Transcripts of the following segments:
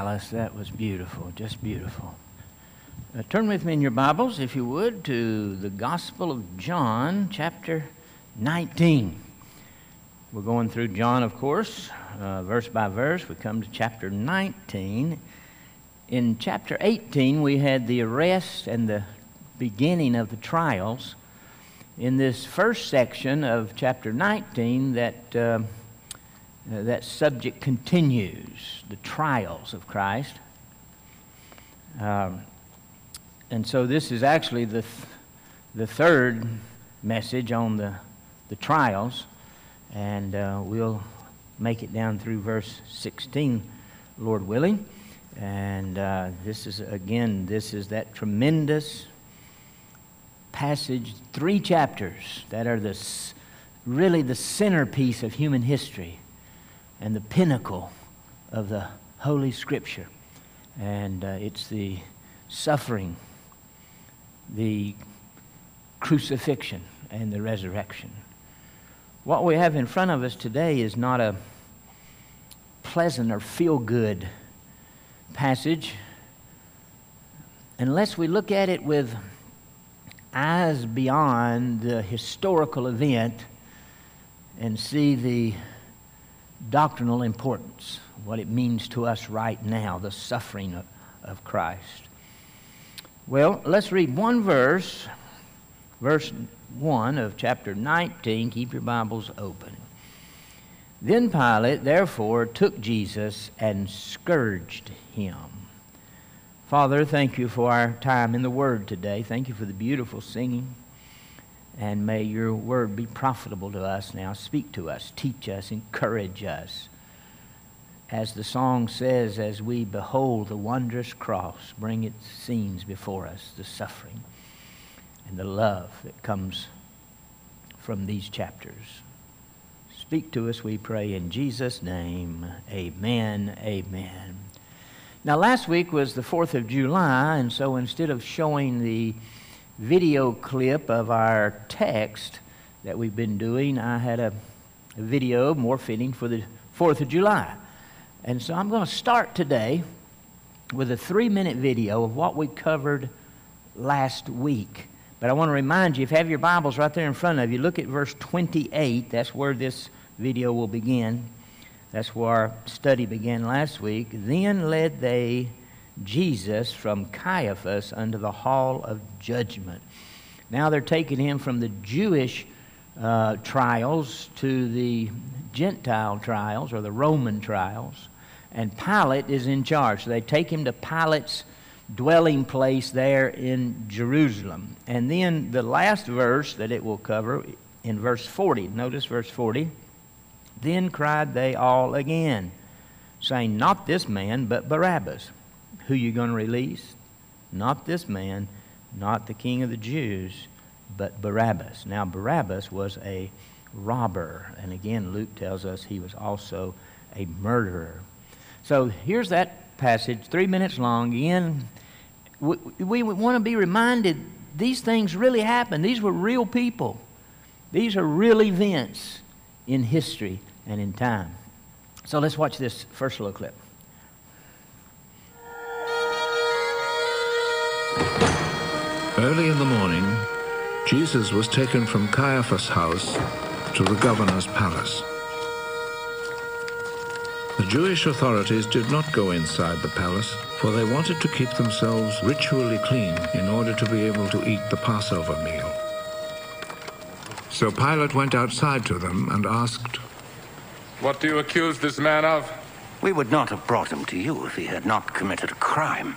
Alice, that was beautiful, just beautiful. Uh, turn with me in your Bibles, if you would, to the Gospel of John, chapter 19. We're going through John, of course, uh, verse by verse. We come to chapter 19. In chapter 18, we had the arrest and the beginning of the trials. In this first section of chapter 19, that. Uh, uh, that subject continues the trials of Christ. Um, and so this is actually the, th- the third message on the, the trials. And uh, we'll make it down through verse 16, Lord willing. And uh, this is, again, this is that tremendous passage, three chapters that are the, really the centerpiece of human history and the pinnacle of the Holy Scripture. And uh, it's the suffering, the crucifixion, and the resurrection. What we have in front of us today is not a pleasant or feel good passage unless we look at it with eyes beyond the historical event and see the doctrinal importance, what it means to us right now, the suffering of, of Christ. Well, let's read one verse, verse 1 of chapter 19. Keep your Bibles open. Then Pilate, therefore, took Jesus and scourged him. Father, thank you for our time in the Word today. Thank you for the beautiful singing. And may your word be profitable to us now. Speak to us, teach us, encourage us. As the song says, as we behold the wondrous cross, bring its scenes before us, the suffering and the love that comes from these chapters. Speak to us, we pray, in Jesus' name. Amen. Amen. Now, last week was the 4th of July, and so instead of showing the video clip of our text that we've been doing, I had a, a video more fitting for the 4th of July. And so I'm going to start today with a three minute video of what we covered last week. But I want to remind you if you have your Bibles right there in front of you, look at verse 28. That's where this video will begin. That's where our study began last week. Then led they Jesus from Caiaphas unto the hall of judgment. Now they're taking him from the Jewish uh, trials to the Gentile trials or the Roman trials, and Pilate is in charge. So they take him to Pilate's dwelling place there in Jerusalem. And then the last verse that it will cover in verse 40, notice verse 40. Then cried they all again, saying, Not this man, but Barabbas who you're going to release? Not this man, not the king of the Jews, but Barabbas. Now, Barabbas was a robber. And again, Luke tells us he was also a murderer. So here's that passage, three minutes long. Again, we, we want to be reminded these things really happened. These were real people, these are real events in history and in time. So let's watch this first little clip. Early in the morning, Jesus was taken from Caiaphas' house to the governor's palace. The Jewish authorities did not go inside the palace, for they wanted to keep themselves ritually clean in order to be able to eat the Passover meal. So Pilate went outside to them and asked, What do you accuse this man of? We would not have brought him to you if he had not committed a crime.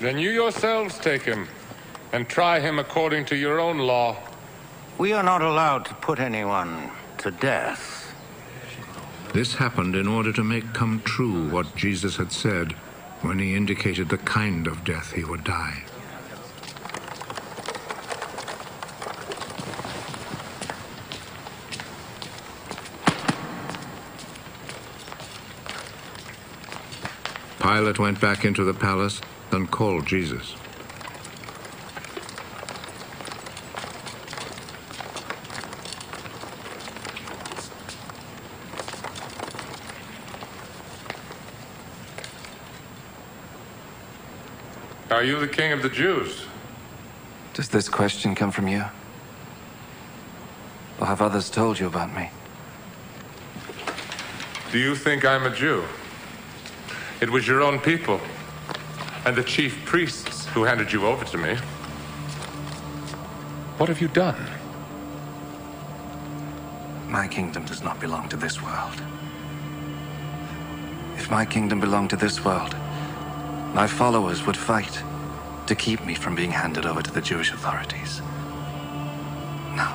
Then you yourselves take him and try him according to your own law. We are not allowed to put anyone to death. This happened in order to make come true what Jesus had said when he indicated the kind of death he would die. Pilate went back into the palace and call Jesus. Are you the king of the Jews? Does this question come from you? Or have others told you about me? Do you think I'm a Jew? It was your own people and the chief priests who handed you over to me. What have you done? My kingdom does not belong to this world. If my kingdom belonged to this world, my followers would fight to keep me from being handed over to the Jewish authorities. No.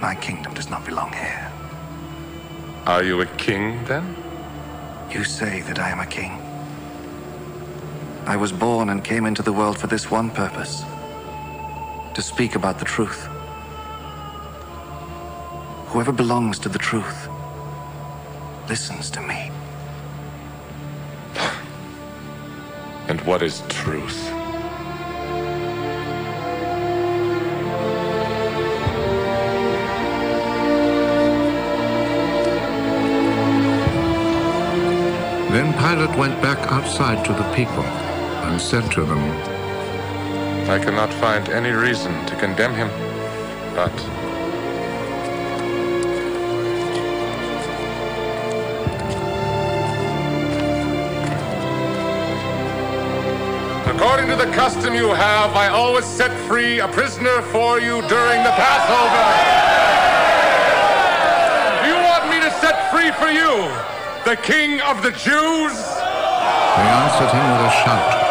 My kingdom does not belong here. Are you a king then? You say that I am a king. I was born and came into the world for this one purpose to speak about the truth. Whoever belongs to the truth listens to me. And what is truth? Then Pilate went back outside to the people and said to them, I cannot find any reason to condemn him, but According to the custom you have, I always set free a prisoner for you during the Passover. Do you want me to set free for you the King of the Jews? They answered him with a shout.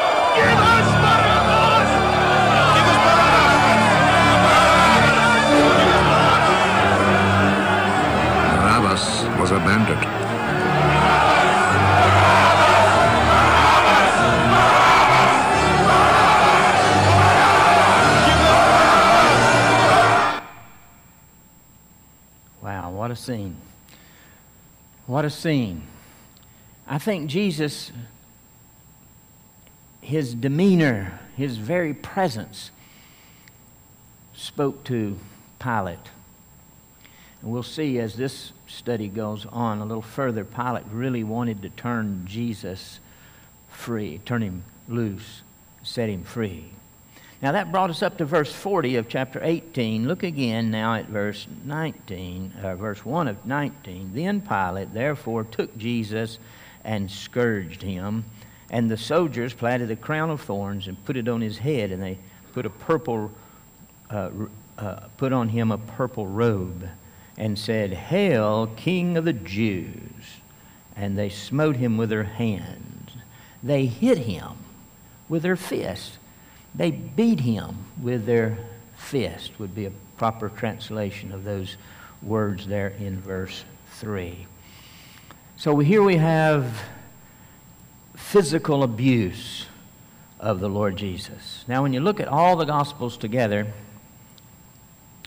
Was a bandit. Wow, what a scene. What a scene. I think Jesus, his demeanor, his very presence, spoke to Pilate. And we'll see as this study goes on a little further, Pilate really wanted to turn Jesus free, turn him loose, set him free. Now that brought us up to verse 40 of chapter 18. Look again now at verse 19, uh, verse 1 of 19. Then Pilate therefore took Jesus and scourged him, and the soldiers planted a crown of thorns and put it on his head, and they put a purple, uh, uh, put on him a purple robe, and said, "Hail, King of the Jews!" And they smote him with their hands. They hit him with their fists. They beat him with their fist, would be a proper translation of those words there in verse 3. So here we have physical abuse of the Lord Jesus. Now, when you look at all the Gospels together,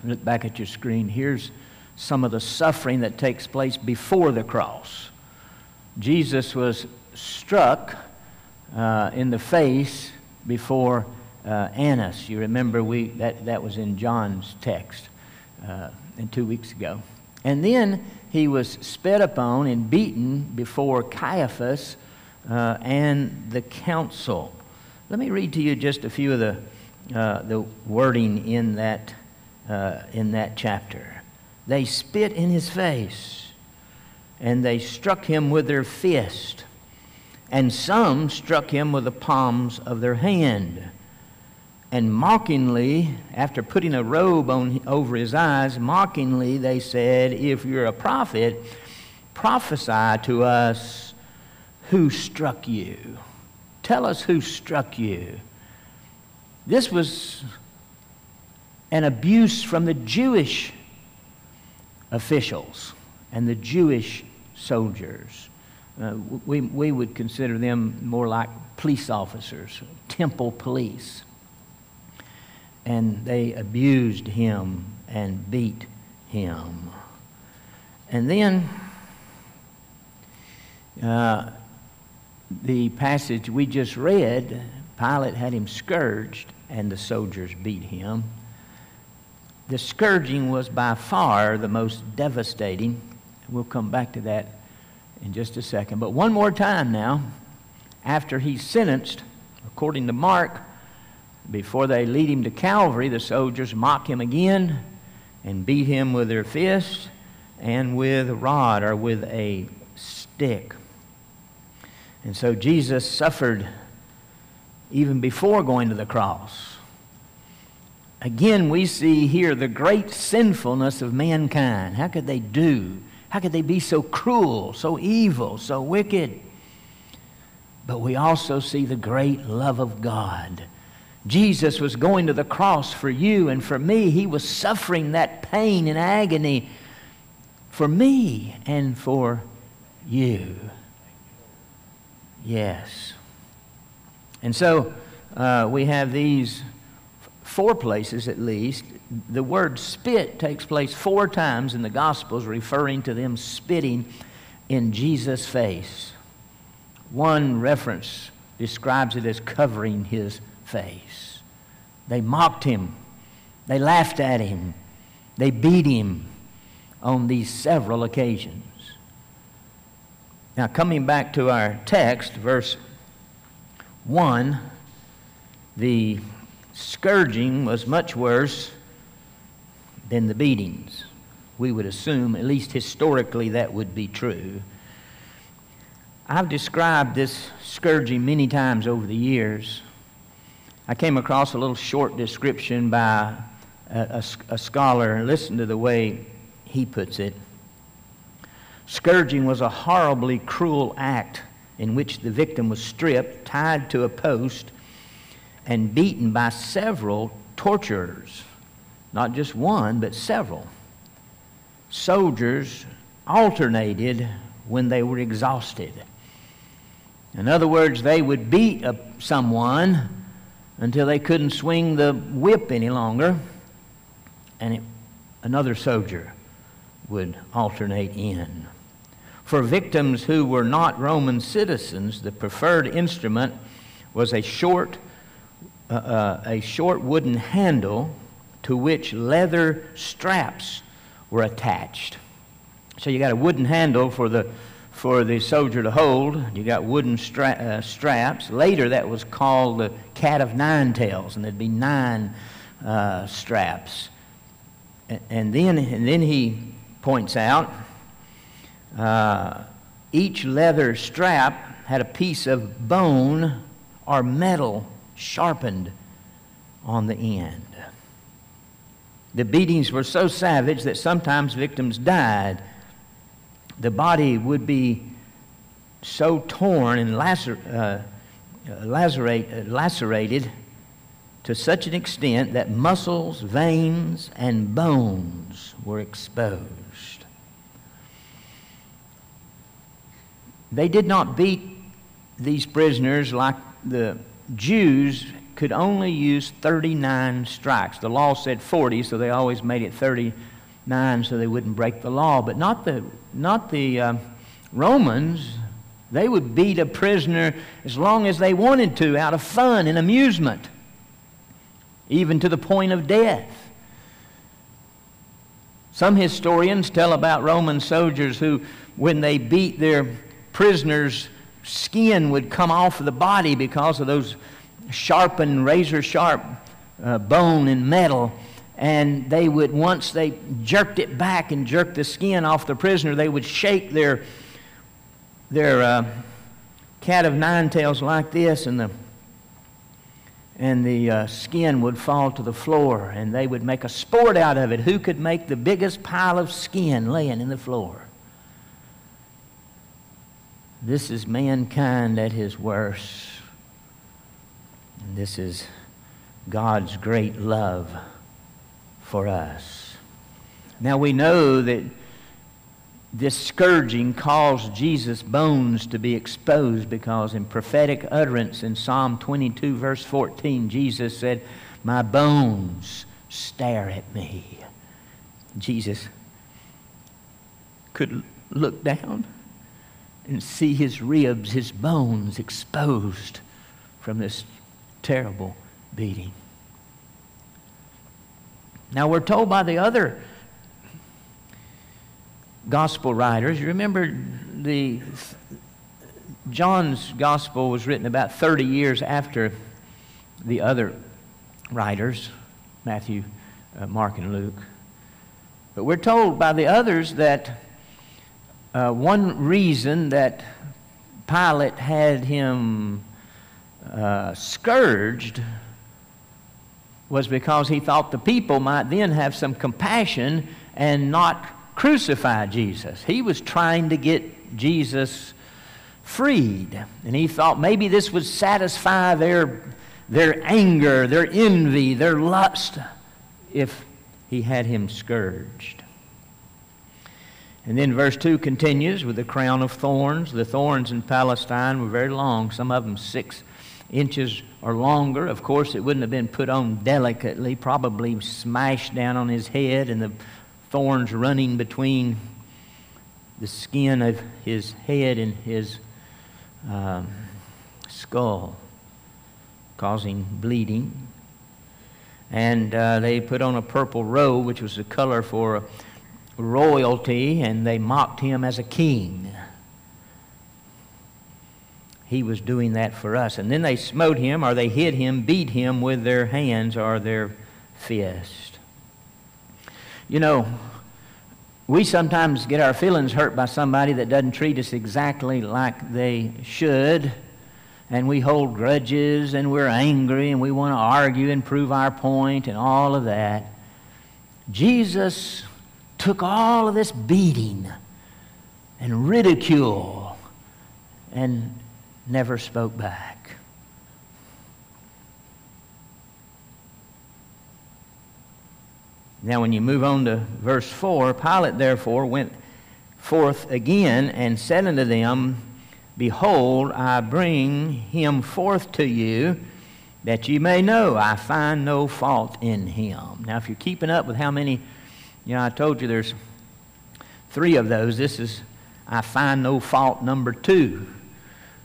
look back at your screen, here's some of the suffering that takes place before the cross. Jesus was struck uh, in the face before uh, Annas. You remember we, that, that was in John's text uh, and two weeks ago. And then he was spit upon and beaten before Caiaphas uh, and the council. Let me read to you just a few of the, uh, the wording in that, uh, in that chapter. They spit in his face, and they struck him with their fist, and some struck him with the palms of their hand. And mockingly, after putting a robe on, over his eyes, mockingly they said, If you're a prophet, prophesy to us who struck you. Tell us who struck you. This was an abuse from the Jewish officials and the Jewish soldiers. Uh, we, we would consider them more like police officers, temple police. And they abused him and beat him. And then uh, the passage we just read, Pilate had him scourged, and the soldiers beat him. The scourging was by far the most devastating. We'll come back to that in just a second. But one more time now, after he's sentenced according to Mark, before they lead him to Calvary, the soldiers mock him again and beat him with their fists and with a rod or with a stick. And so Jesus suffered even before going to the cross. Again, we see here the great sinfulness of mankind. How could they do? How could they be so cruel, so evil, so wicked? But we also see the great love of God. Jesus was going to the cross for you and for me. He was suffering that pain and agony for me and for you. Yes. And so uh, we have these four places at least. The word spit takes place four times in the Gospels, referring to them spitting in Jesus' face. One reference describes it as covering his face. They mocked him, they laughed at him, they beat him on these several occasions. Now, coming back to our text, verse 1, the scourging was much worse than the beatings. We would assume, at least historically, that would be true. I've described this scourging many times over the years. I came across a little short description by a, a, a scholar, and listen to the way he puts it. Scourging was a horribly cruel act in which the victim was stripped, tied to a post, and beaten by several torturers. Not just one, but several. Soldiers alternated when they were exhausted. In other words, they would beat someone until they couldn't swing the whip any longer, and it, another soldier would alternate in. For victims who were not Roman citizens, the preferred instrument was a short, uh, uh, a short wooden handle to which leather straps were attached. So you got a wooden handle for the for the soldier to hold. You got wooden stra- uh, straps. Later, that was called the cat of nine tails, and there'd be nine uh, straps. And then, and then he points out uh, each leather strap had a piece of bone or metal sharpened on the end. The beatings were so savage that sometimes victims died. The body would be so torn and lacer- uh, uh, lacerated to such an extent that muscles, veins, and bones were exposed. They did not beat these prisoners like the Jews could only use 39 strikes. The law said 40, so they always made it 39 so they wouldn't break the law. But not the, not the uh, Romans. They would beat a prisoner as long as they wanted to out of fun and amusement, even to the point of death. Some historians tell about Roman soldiers who, when they beat their prisoner's skin would come off of the body because of those sharpened, razor sharp uh, bone and metal. And they would, once they jerked it back and jerked the skin off the prisoner, they would shake their, their uh, cat of nine tails like this, and the, and the uh, skin would fall to the floor, and they would make a sport out of it. Who could make the biggest pile of skin laying in the floor? This is mankind at his worst. And this is God's great love for us. Now we know that this scourging caused Jesus' bones to be exposed because in prophetic utterance in Psalm 22, verse 14, Jesus said, My bones stare at me. Jesus could look down and see his ribs, his bones exposed from this terrible beating. Now, we're told by the other gospel writers, you remember the John's gospel was written about 30 years after the other writers, Matthew, uh, Mark, and Luke. But we're told by the others that uh, one reason that Pilate had him uh, scourged was because he thought the people might then have some compassion and not crucify Jesus. He was trying to get Jesus freed. And he thought maybe this would satisfy their, their anger, their envy, their lust, if he had him scourged. And then verse 2 continues with the crown of thorns. The thorns in Palestine were very long, some of them six inches or longer. Of course, it wouldn't have been put on delicately, probably smashed down on his head and the thorns running between the skin of his head and his um, skull, causing bleeding. And uh, they put on a purple robe, which was the color for royalty, and they mocked him as a king he was doing that for us. And then they smote him, or they hit him, beat him with their hands or their fist. You know, we sometimes get our feelings hurt by somebody that doesn't treat us exactly like they should. And we hold grudges and we're angry and we want to argue and prove our point and all of that. Jesus took all of this beating and ridicule and never spoke back. Now, when you move on to verse 4, Pilate therefore went forth again and said unto them, Behold, I bring him forth to you that ye may know I find no fault in him. Now, if you're keeping up with how many, you know, I told you there's three of those. This is I find no fault number two.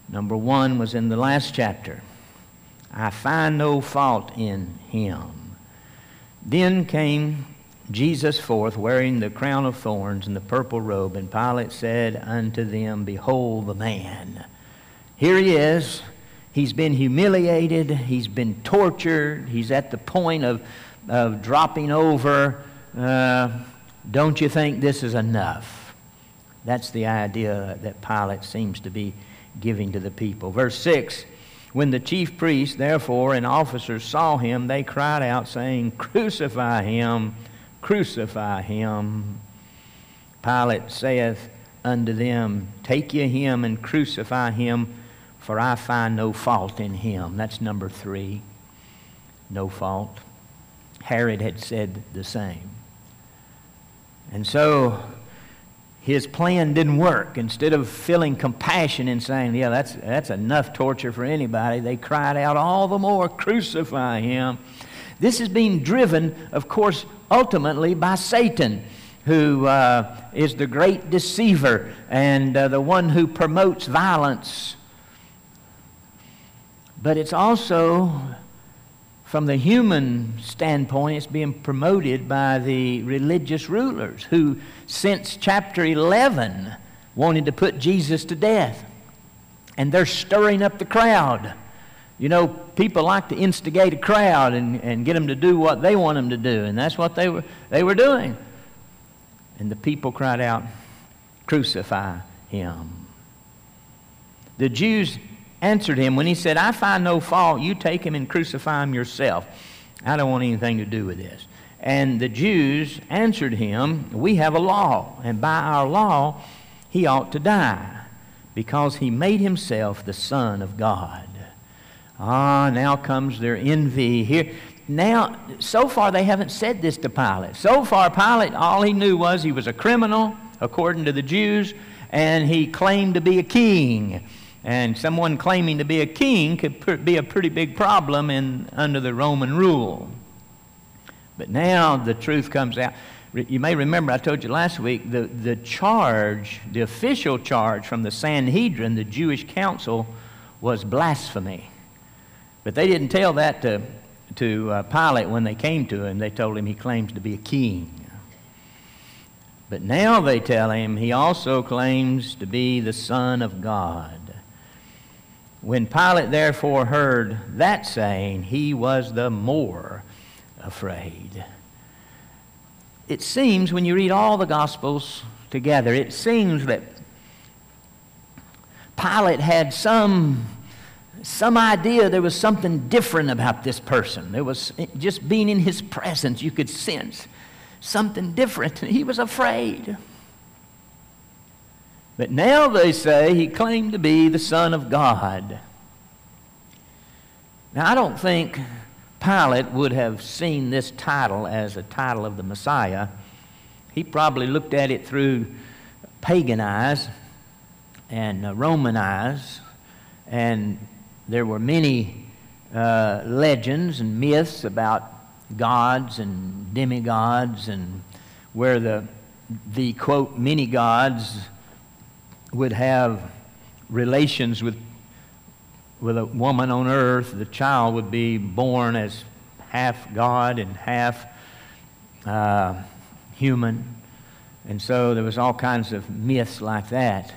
Number one was in the last chapter. I find no fault in him. Then came Jesus forth, wearing the crown of thorns and the purple robe, and Pilate said unto them, Behold the man. Here he is. He's been humiliated. He's been tortured. He's at the point of, of dropping over. Uh, don't you think this is enough? That's the idea that Pilate seems to be giving to the people. Verse 6 When the chief priests, therefore, and officers saw him, they cried out, saying, Crucify him, crucify him. Pilate saith unto them, Take ye him and crucify him, for I find no fault in him. That's number three. No fault. Herod had said the same. And so his plan didn't work. Instead of feeling compassion and saying, Yeah, that's, that's enough torture for anybody, they cried out all the more, Crucify him. This is being driven, of course, ultimately by Satan, who uh, is the great deceiver and uh, the one who promotes violence. But it's also from the human standpoint, it's being promoted by the religious rulers who, since chapter 11, wanted to put Jesus to death. And they're stirring up the crowd. You know, people like to instigate a crowd and, and get them to do what they want them to do. And that's what they were, they were doing. And the people cried out, Crucify him. The Jews answered him when he said, I find no fault. You take him and crucify him yourself. I don't want anything to do with this. And the Jews answered him, We have a law, and by our law he ought to die, because he made himself the Son of God. Ah, now comes their envy here. Now, so far they haven't said this to Pilate. So far, Pilate, all he knew was he was a criminal, according to the Jews, and he claimed to be a king. And someone claiming to be a king could be a pretty big problem in, under the Roman rule. But now the truth comes out. You may remember I told you last week the, the charge, the official charge from the Sanhedrin, the Jewish council, was blasphemy. But they didn't tell that to, to uh, Pilate when they came to him. They told him he claims to be a king. But now they tell him he also claims to be the Son of God. When Pilate therefore heard that saying, he was the more afraid. It seems, when you read all the Gospels together, it seems that Pilate had some, some idea there was something different about this person. There was just being in his presence, you could sense something different. He was afraid. But now they say he claimed to be the Son of God. Now, I don't think Pilate would have seen this title as a title of the Messiah. He probably looked at it through pagan eyes and uh, Roman eyes, and there were many uh, legends and myths about gods and demigods and where the, the quote, many gods would have relations with, with a woman on earth, the child would be born as half God and half uh, human. And so there was all kinds of myths like that.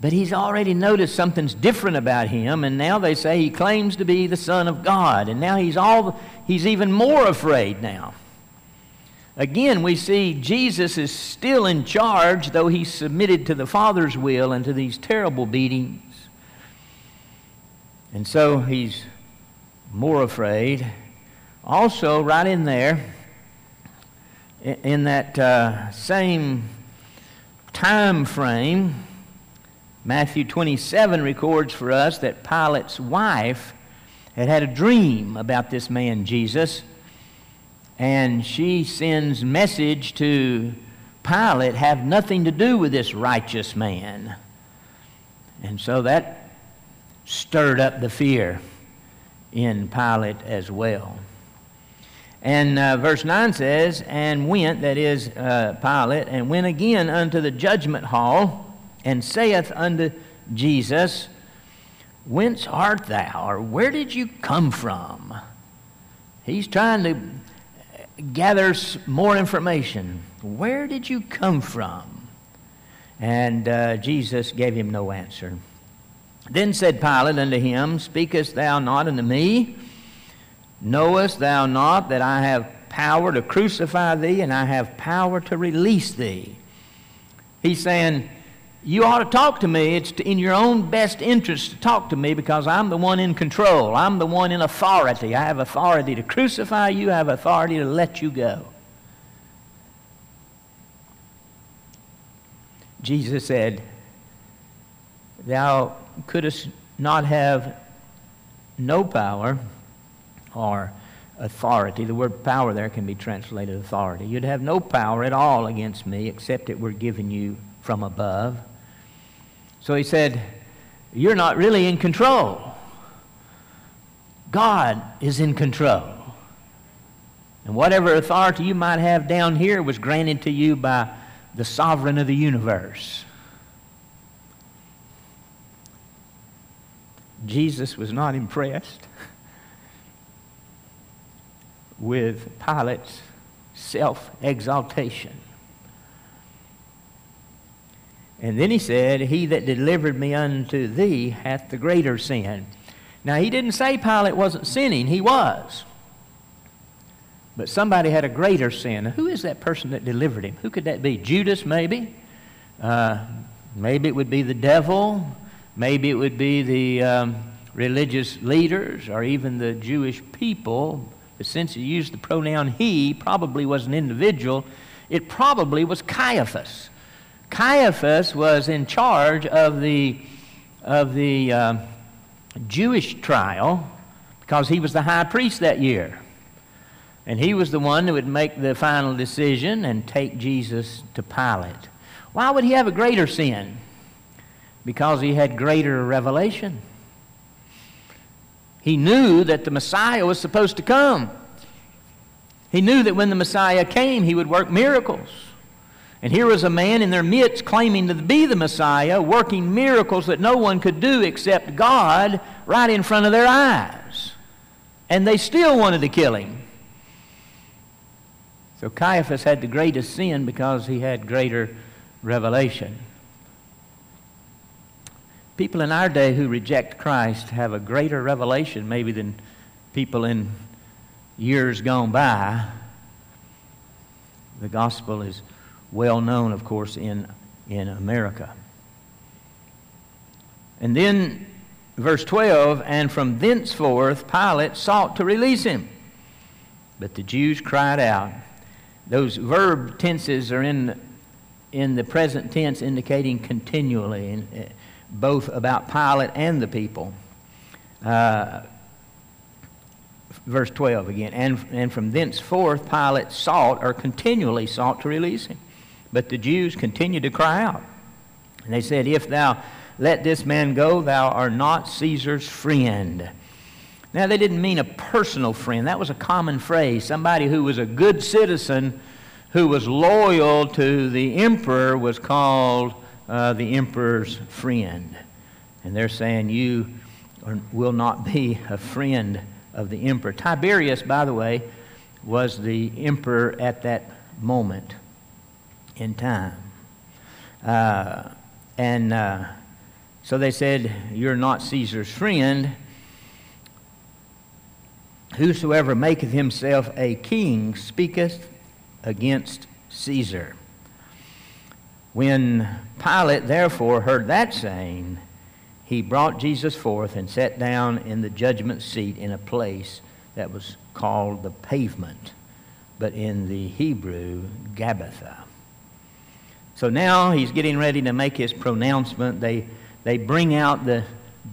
But he's already noticed something's different about him, and now they say he claims to be the Son of God. And now he's, all, he's even more afraid now. Again, we see Jesus is still in charge, though he submitted to the Father's will and to these terrible beatings. And so he's more afraid. Also, right in there, in that uh, same time frame, Matthew 27 records for us that Pilate's wife had had a dream about this man, Jesus and she sends message to Pilate have nothing to do with this righteous man. And so that stirred up the fear in Pilate as well. And uh, verse 9 says, And went, that is uh, Pilate, and went again unto the judgment hall, and saith unto Jesus, Whence art thou? Or where did you come from? He's trying to gathers more information. Where did you come from? And uh, Jesus gave him no answer. Then said Pilate unto him, Speakest thou not unto me? Knowest thou not that I have power to crucify thee and I have power to release thee? He's saying, you ought to talk to me. It's in your own best interest to talk to me because I'm the one in control. I'm the one in authority. I have authority to crucify you, I have authority to let you go. Jesus said, Thou couldst not have no power or authority. The word power there can be translated authority. You'd have no power at all against me except it were given you from above. So he said, You're not really in control. God is in control. And whatever authority you might have down here was granted to you by the sovereign of the universe. Jesus was not impressed with Pilate's self exaltation. And then he said, He that delivered me unto thee hath the greater sin. Now, he didn't say Pilate wasn't sinning, he was. But somebody had a greater sin. Who is that person that delivered him? Who could that be? Judas, maybe? Uh, maybe it would be the devil. Maybe it would be the um, religious leaders or even the Jewish people. But since he used the pronoun he, probably was an individual, it probably was Caiaphas. Caiaphas was in charge of the, of the uh, Jewish trial because he was the high priest that year. And he was the one that would make the final decision and take Jesus to Pilate. Why would he have a greater sin? Because he had greater revelation. He knew that the Messiah was supposed to come. He knew that when the Messiah came, he would work miracles. And here was a man in their midst claiming to be the Messiah, working miracles that no one could do except God right in front of their eyes. And they still wanted to kill him. So Caiaphas had the greatest sin because he had greater revelation. people in our day who reject Christ have a greater revelation maybe than people in years gone by. The gospel is well known, of course, in, in America. And then, verse 12, and from thenceforth Pilate sought to release him. But the Jews cried out. Those verb tenses are in, in the present tense, indicating continually, in, uh, both about Pilate and the people. Uh, verse 12 again. And, and from thenceforth Pilate sought, or continually sought, to release him. But the Jews continued to cry out. And they said, If thou let this man go, thou art not Caesar's friend. Now, they didn't mean a personal friend. That was a common phrase. Somebody who was a good citizen, who was loyal to the emperor, was called uh, the emperor's friend. And they're saying, You are, will not be a friend of the emperor. Tiberius, by the way, was the emperor at that moment in time. Uh, and uh, so they said, You're not Caesar's friend. Whosoever maketh himself a king speaketh against Caesar. When Pilate therefore heard that saying, he brought Jesus forth and sat down in the judgment seat in a place that was called the pavement, but in the Hebrew, Gabbatha. So now he's getting ready to make his pronouncement. They, they bring out the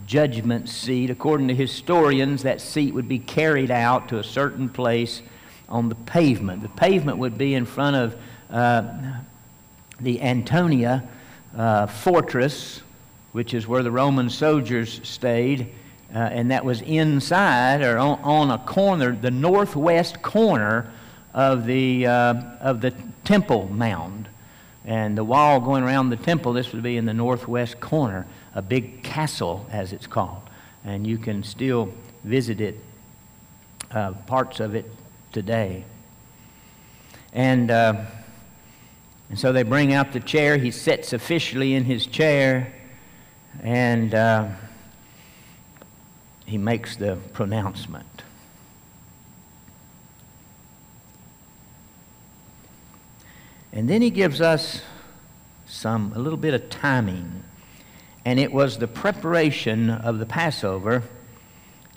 judgment seat. According to historians, that seat would be carried out to a certain place on the pavement. The pavement would be in front of uh, the Antonia uh, fortress, which is where the Roman soldiers stayed. Uh, and that was inside or on, on, a corner, the northwest corner of the, uh, of the Temple Mount. And the wall going around the temple, this would be in the northwest corner, a big castle, as it's called. And you can still visit it, uh, parts of it today. And, uh, and so they bring out the chair. He sits officially in his chair, and uh, he makes the pronouncement. And then he gives us some a little bit of timing. And it was the preparation of the Passover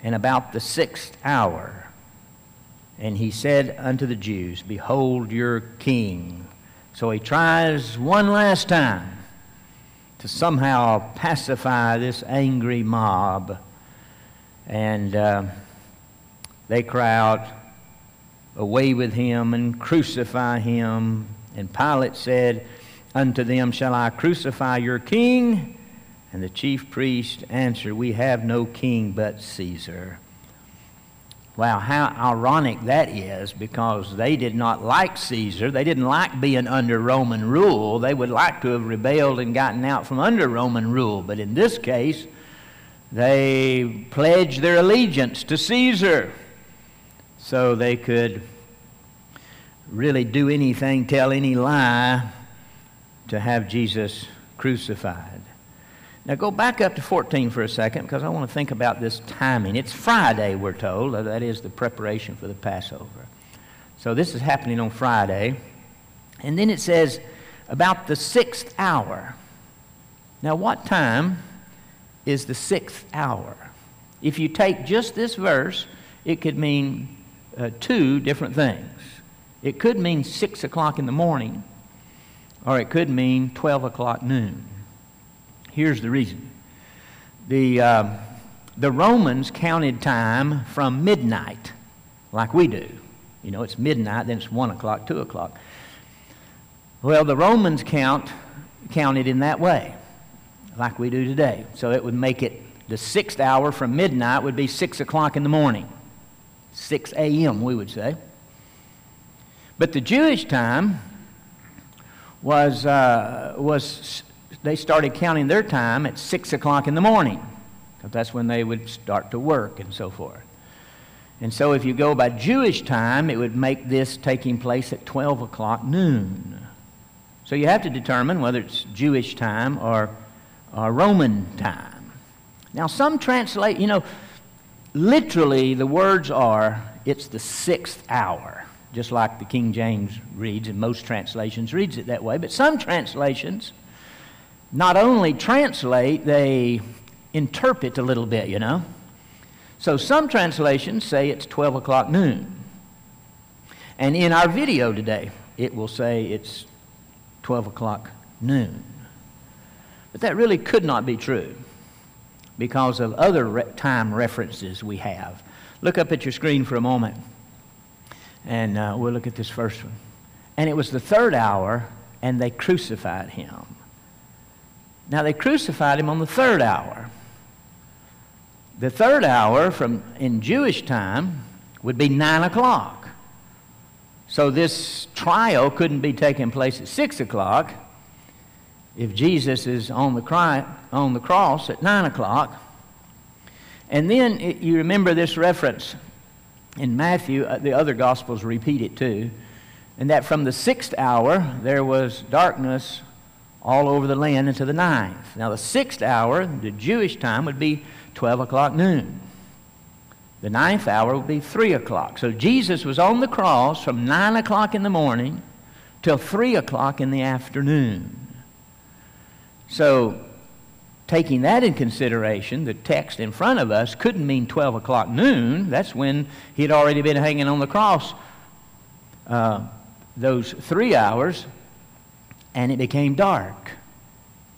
and about the sixth hour. And he said unto the Jews, Behold your king. So he tries one last time to somehow pacify this angry mob. And uh, they cry out, Away with him and crucify him. And Pilate said unto them, Shall I crucify your king? And the chief priest answered, We have no king but Caesar. Wow, how ironic that is because they did not like Caesar. They didn't like being under Roman rule. They would like to have rebelled and gotten out from under Roman rule. But in this case, they pledged their allegiance to Caesar so they could really do anything, tell any lie to have Jesus crucified. Now go back up to 14 for a second because I want to think about this timing. It's Friday, we're told. That is the preparation for the Passover. So this is happening on Friday. And then it says about the sixth hour. Now, what time is the sixth hour? If you take just this verse, it could mean uh, two different things. It could mean 6 o'clock in the morning, or it could mean 12 o'clock noon. Here's the reason the, uh, the Romans counted time from midnight, like we do. You know, it's midnight, then it's 1 o'clock, 2 o'clock. Well, the Romans count, counted in that way, like we do today. So it would make it the sixth hour from midnight would be 6 o'clock in the morning. 6 a.m., we would say. But the Jewish time was, uh, was they started counting their time at 6 o'clock in the morning. Because that's when they would start to work and so forth. And so if you go by Jewish time, it would make this taking place at 12 o'clock noon. So you have to determine whether it's Jewish time or, or Roman time. Now, some translate, you know, literally the words are, it's the sixth hour, just like the King James reads, and most translations reads it that way. But some translations not only translate, they interpret a little bit, you know. So some translations say it's 12 o'clock noon. And in our video today, it will say it's 12 o'clock noon. But that really could not be true because of other re- time references we have. Look up at your screen for a moment, and uh, we'll look at this first one. And it was the third hour, and they crucified him. Now, they crucified him on the third hour. The third hour from in Jewish time would be nine o'clock. So this trial couldn't be taking place at 6 o'clock if Jesus is on the, cry, on the cross at 9 o'clock. And then it, you remember this reference in Matthew, uh, the other Gospels repeat it too, and that from the sixth hour there was darkness all over the land until the ninth. Now, the sixth hour, the Jewish time, would be 12 o'clock noon. The ninth hour would be 3 o'clock. So Jesus was on the cross from 9 o'clock in the morning till 3 o'clock in the afternoon. So, taking that in consideration, the text in front of us couldn't mean 12 o'clock noon. That's when he had already been hanging on the cross uh, those three hours, and it became dark.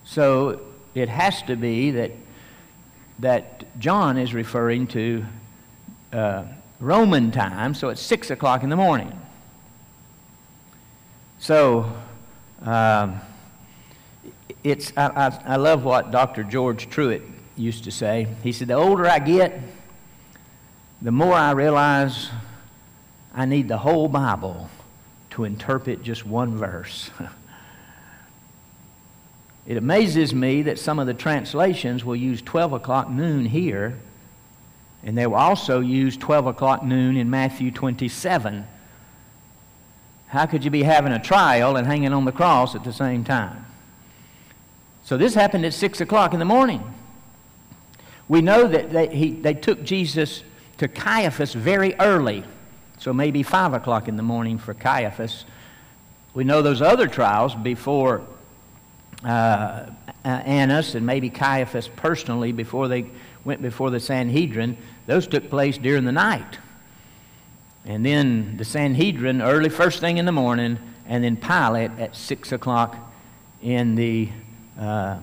So, it has to be that, that John is referring to uh, Roman time, so it's 6 o'clock in the morning. So, um, it's, I, I, I love what Dr. George Truett used to say. He said, The older I get, the more I realize I need the whole Bible to interpret just one verse. it amazes me that some of the translations will use 12 o'clock noon here and they will also use 12 o'clock noon in Matthew 27. How could you be having a trial and hanging on the cross at the same time? So this happened at 6 o'clock in the morning. We know that they, he, they took Jesus to Caiaphas very early, so maybe 5 o'clock in the morning for Caiaphas. We know those other trials before uh, uh Annas and maybe Caiaphas personally before they went before the Sanhedrin. Those took place during the night. And then the Sanhedrin early, first thing in the morning, and then Pilate at 6 o'clock in the, uh,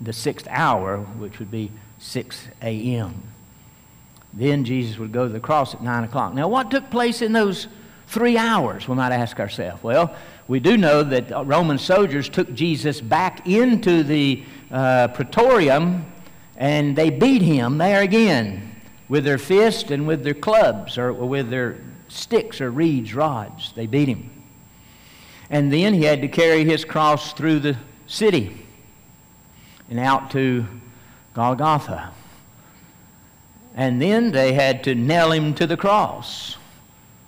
the sixth hour, which would be 6 a.m. Then Jesus would go to the cross at 9 o'clock. Now, what took place in those three hours, we might ask ourselves? Well, we do know that Roman soldiers took Jesus back into the uh, praetorium and they beat him there again with their fists and with their clubs or with their sticks or reeds, rods. They beat him. And then he had to carry his cross through the city and out to Golgotha. And then they had to nail him to the cross.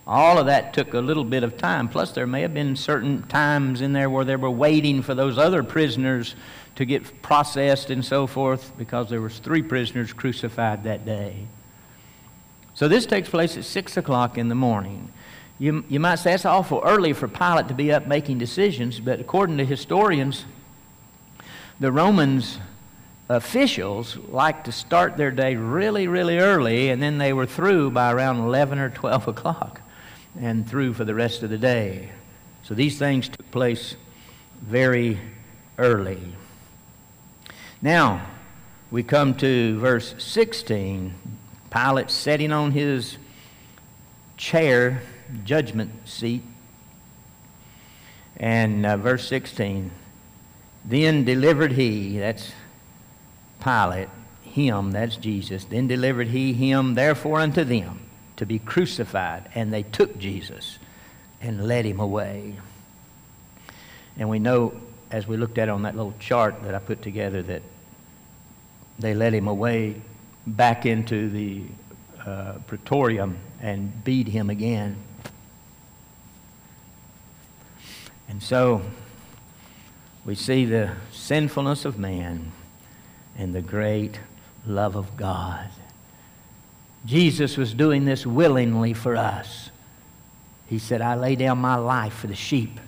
All of that took a little bit of time. Plus, there may have been certain times in there where they were waiting for those other prisoners to get processed and so forth because there was three prisoners crucified that day. So this takes place at 6 o'clock in the morning. You, you might say it's awful early for Pilate to be up making decisions, but according to historians, the Romans officials liked to start their day really, really early, and then they were through by around 11 or 12 o'clock and through for the rest of the day. So these things took place very early. Now, we come to verse 16. Pilate sitting on his chair, judgment seat. And uh, verse 16 Then delivered he, that's Pilate, him, that's Jesus. Then delivered he him, therefore, unto them to be crucified. And they took Jesus and led him away. And we know, as we looked at on that little chart that I put together, that they led him away back into the uh, praetorium and beat him again. And so we see the sinfulness of man and the great love of God. Jesus was doing this willingly for us. He said, I lay down my life for the sheep.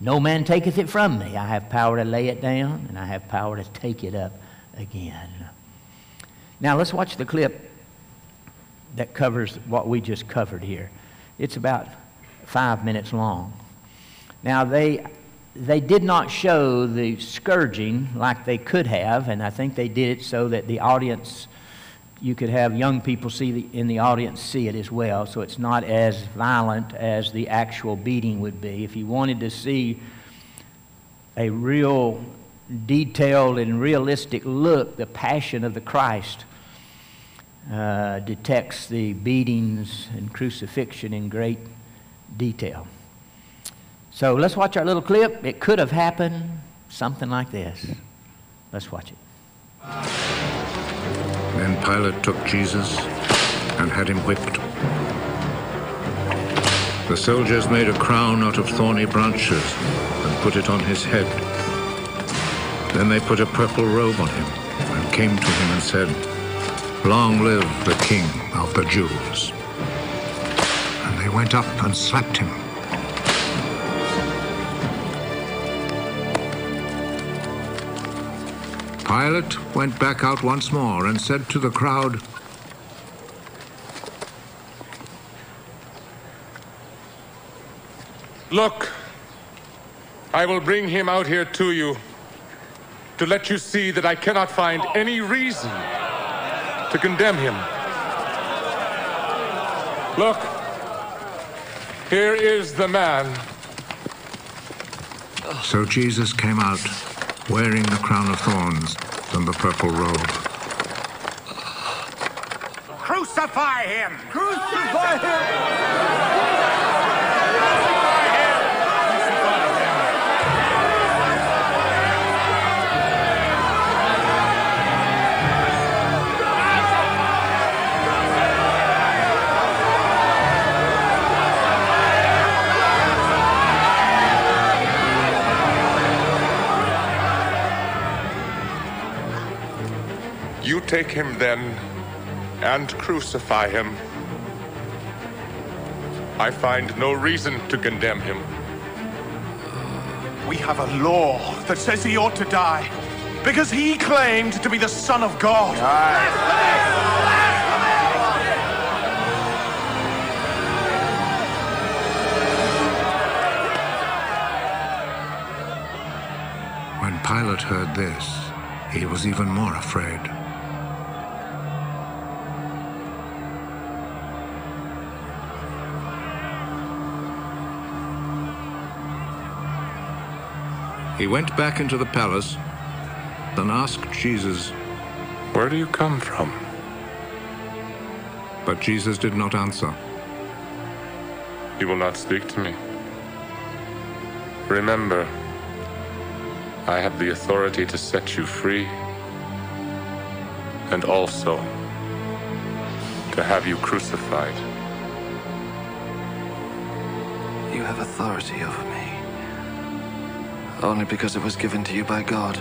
No man taketh it from me. I have power to lay it down, and I have power to take it up again. Now, let's watch the clip that covers what we just covered here. It's about five minutes long. Now, they, they did not show the scourging like they could have, and I think they did it so that the audience you could have young people see the, in the audience see it as well, so it's not as violent as the actual beating would be. If you wanted to see a real detailed and realistic look, the passion of the Christ uh, detects the beatings and crucifixion in great detail. So let's watch our little clip. It could have happened something like this. Let's watch it. Then Pilate took Jesus and had him whipped. The soldiers made a crown out of thorny branches and put it on his head. Then they put a purple robe on him and came to him and said, Long live the King of the Jews. And they went up and slapped him. Pilate went back out once more and said to the crowd, Look, I will bring him out here to you to let you see that I cannot find any reason to condemn him. Look, here is the man. So Jesus came out wearing the crown of thorns and the purple robe. Crucify him! Crucify him! Take him then and crucify him. I find no reason to condemn him. We have a law that says he ought to die because he claimed to be the Son of God. When Pilate heard this, he was even more afraid. He went back into the palace and asked Jesus, Where do you come from? But Jesus did not answer. You will not speak to me. Remember, I have the authority to set you free and also to have you crucified. You have authority over me only because it was given to you by God.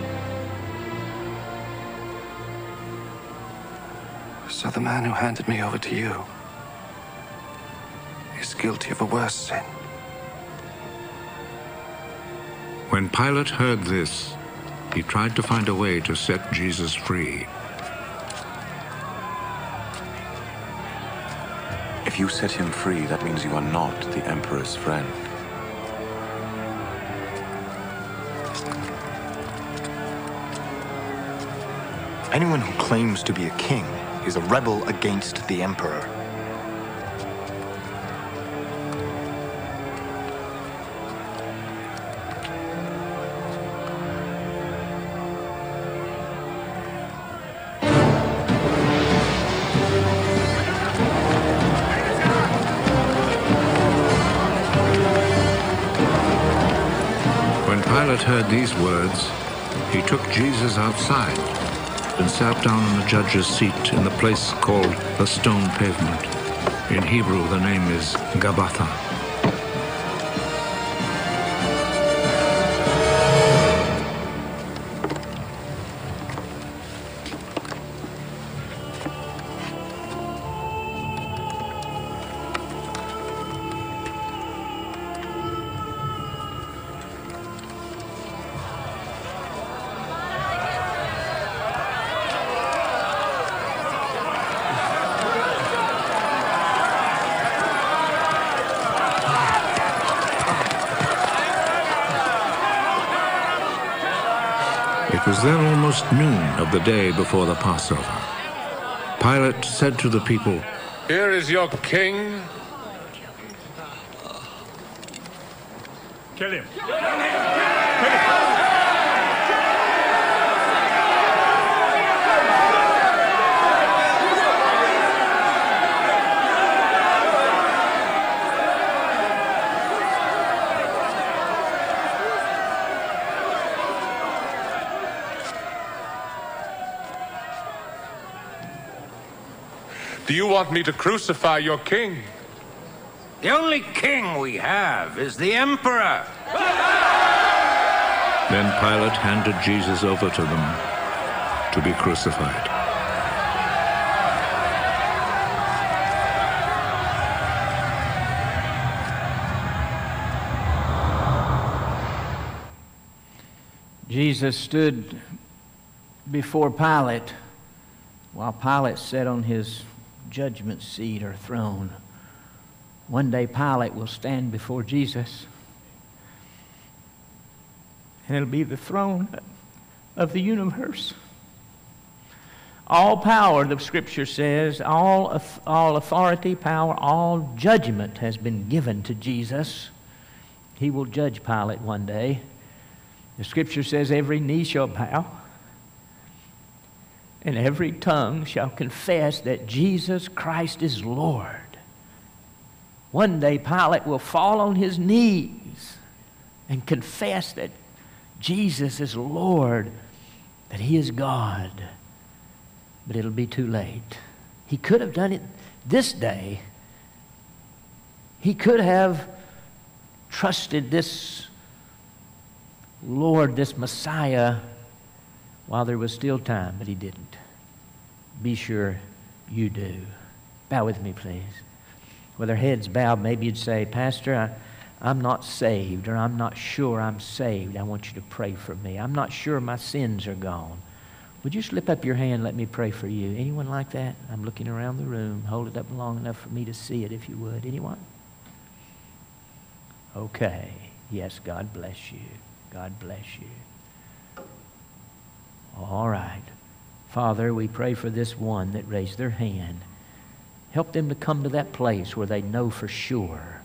So the man who handed me over to you is guilty of a worse sin. When Pilate heard this, he tried to find a way to set Jesus free. If you set him free, that means you are not the Emperor's friend. Anyone who claims to be a king is a rebel against the Emperor. When Pilate heard these words, he took Jesus outside and sat down on the judge's seat in the place called the stone pavement. In Hebrew, the name is Gabbatha. Almost noon of the day before the Passover. Pilate said to the people, Here is your king. Kill him. Do you want me to crucify your king? The only king we have is the emperor. Then Pilate handed Jesus over to them to be crucified. Jesus stood before Pilate while Pilate sat on his judgment seat or throne. One day Pilate will stand before Jesus, and it'll be the throne of the universe. All power, the scripture says, all, all authority, power, all judgment has been given to Jesus. He will judge Pilate one day. The scripture says, every knee shall bow and every tongue shall confess that Jesus Christ is Lord. One day, Pilate will fall on his knees and confess that Jesus is Lord, that he is God. But it'll be too late. He could have done it this day. He could have trusted this Lord, this Messiah, while there was still time, but he didn't. Be sure you do. Bow with me, please. With our heads bowed, maybe you'd say, Pastor, I, I'm not saved, or I'm not sure I'm saved. I want you to pray for me. I'm not sure my sins are gone. Would you slip up your hand let me pray for you? Anyone like that? I'm looking around the room. Hold it up long enough for me to see it, if you would. Anyone? Okay. Yes, God bless you. God bless you. All right. Father, we pray for this one that raised their hand. Help them to come to that place where they know for sure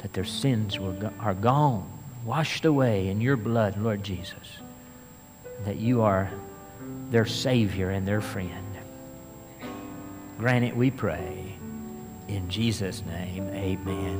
that their sins were, are gone, washed away in your blood, Lord Jesus, that you are their Savior and their friend. Grant it, we pray. In Jesus' name, amen.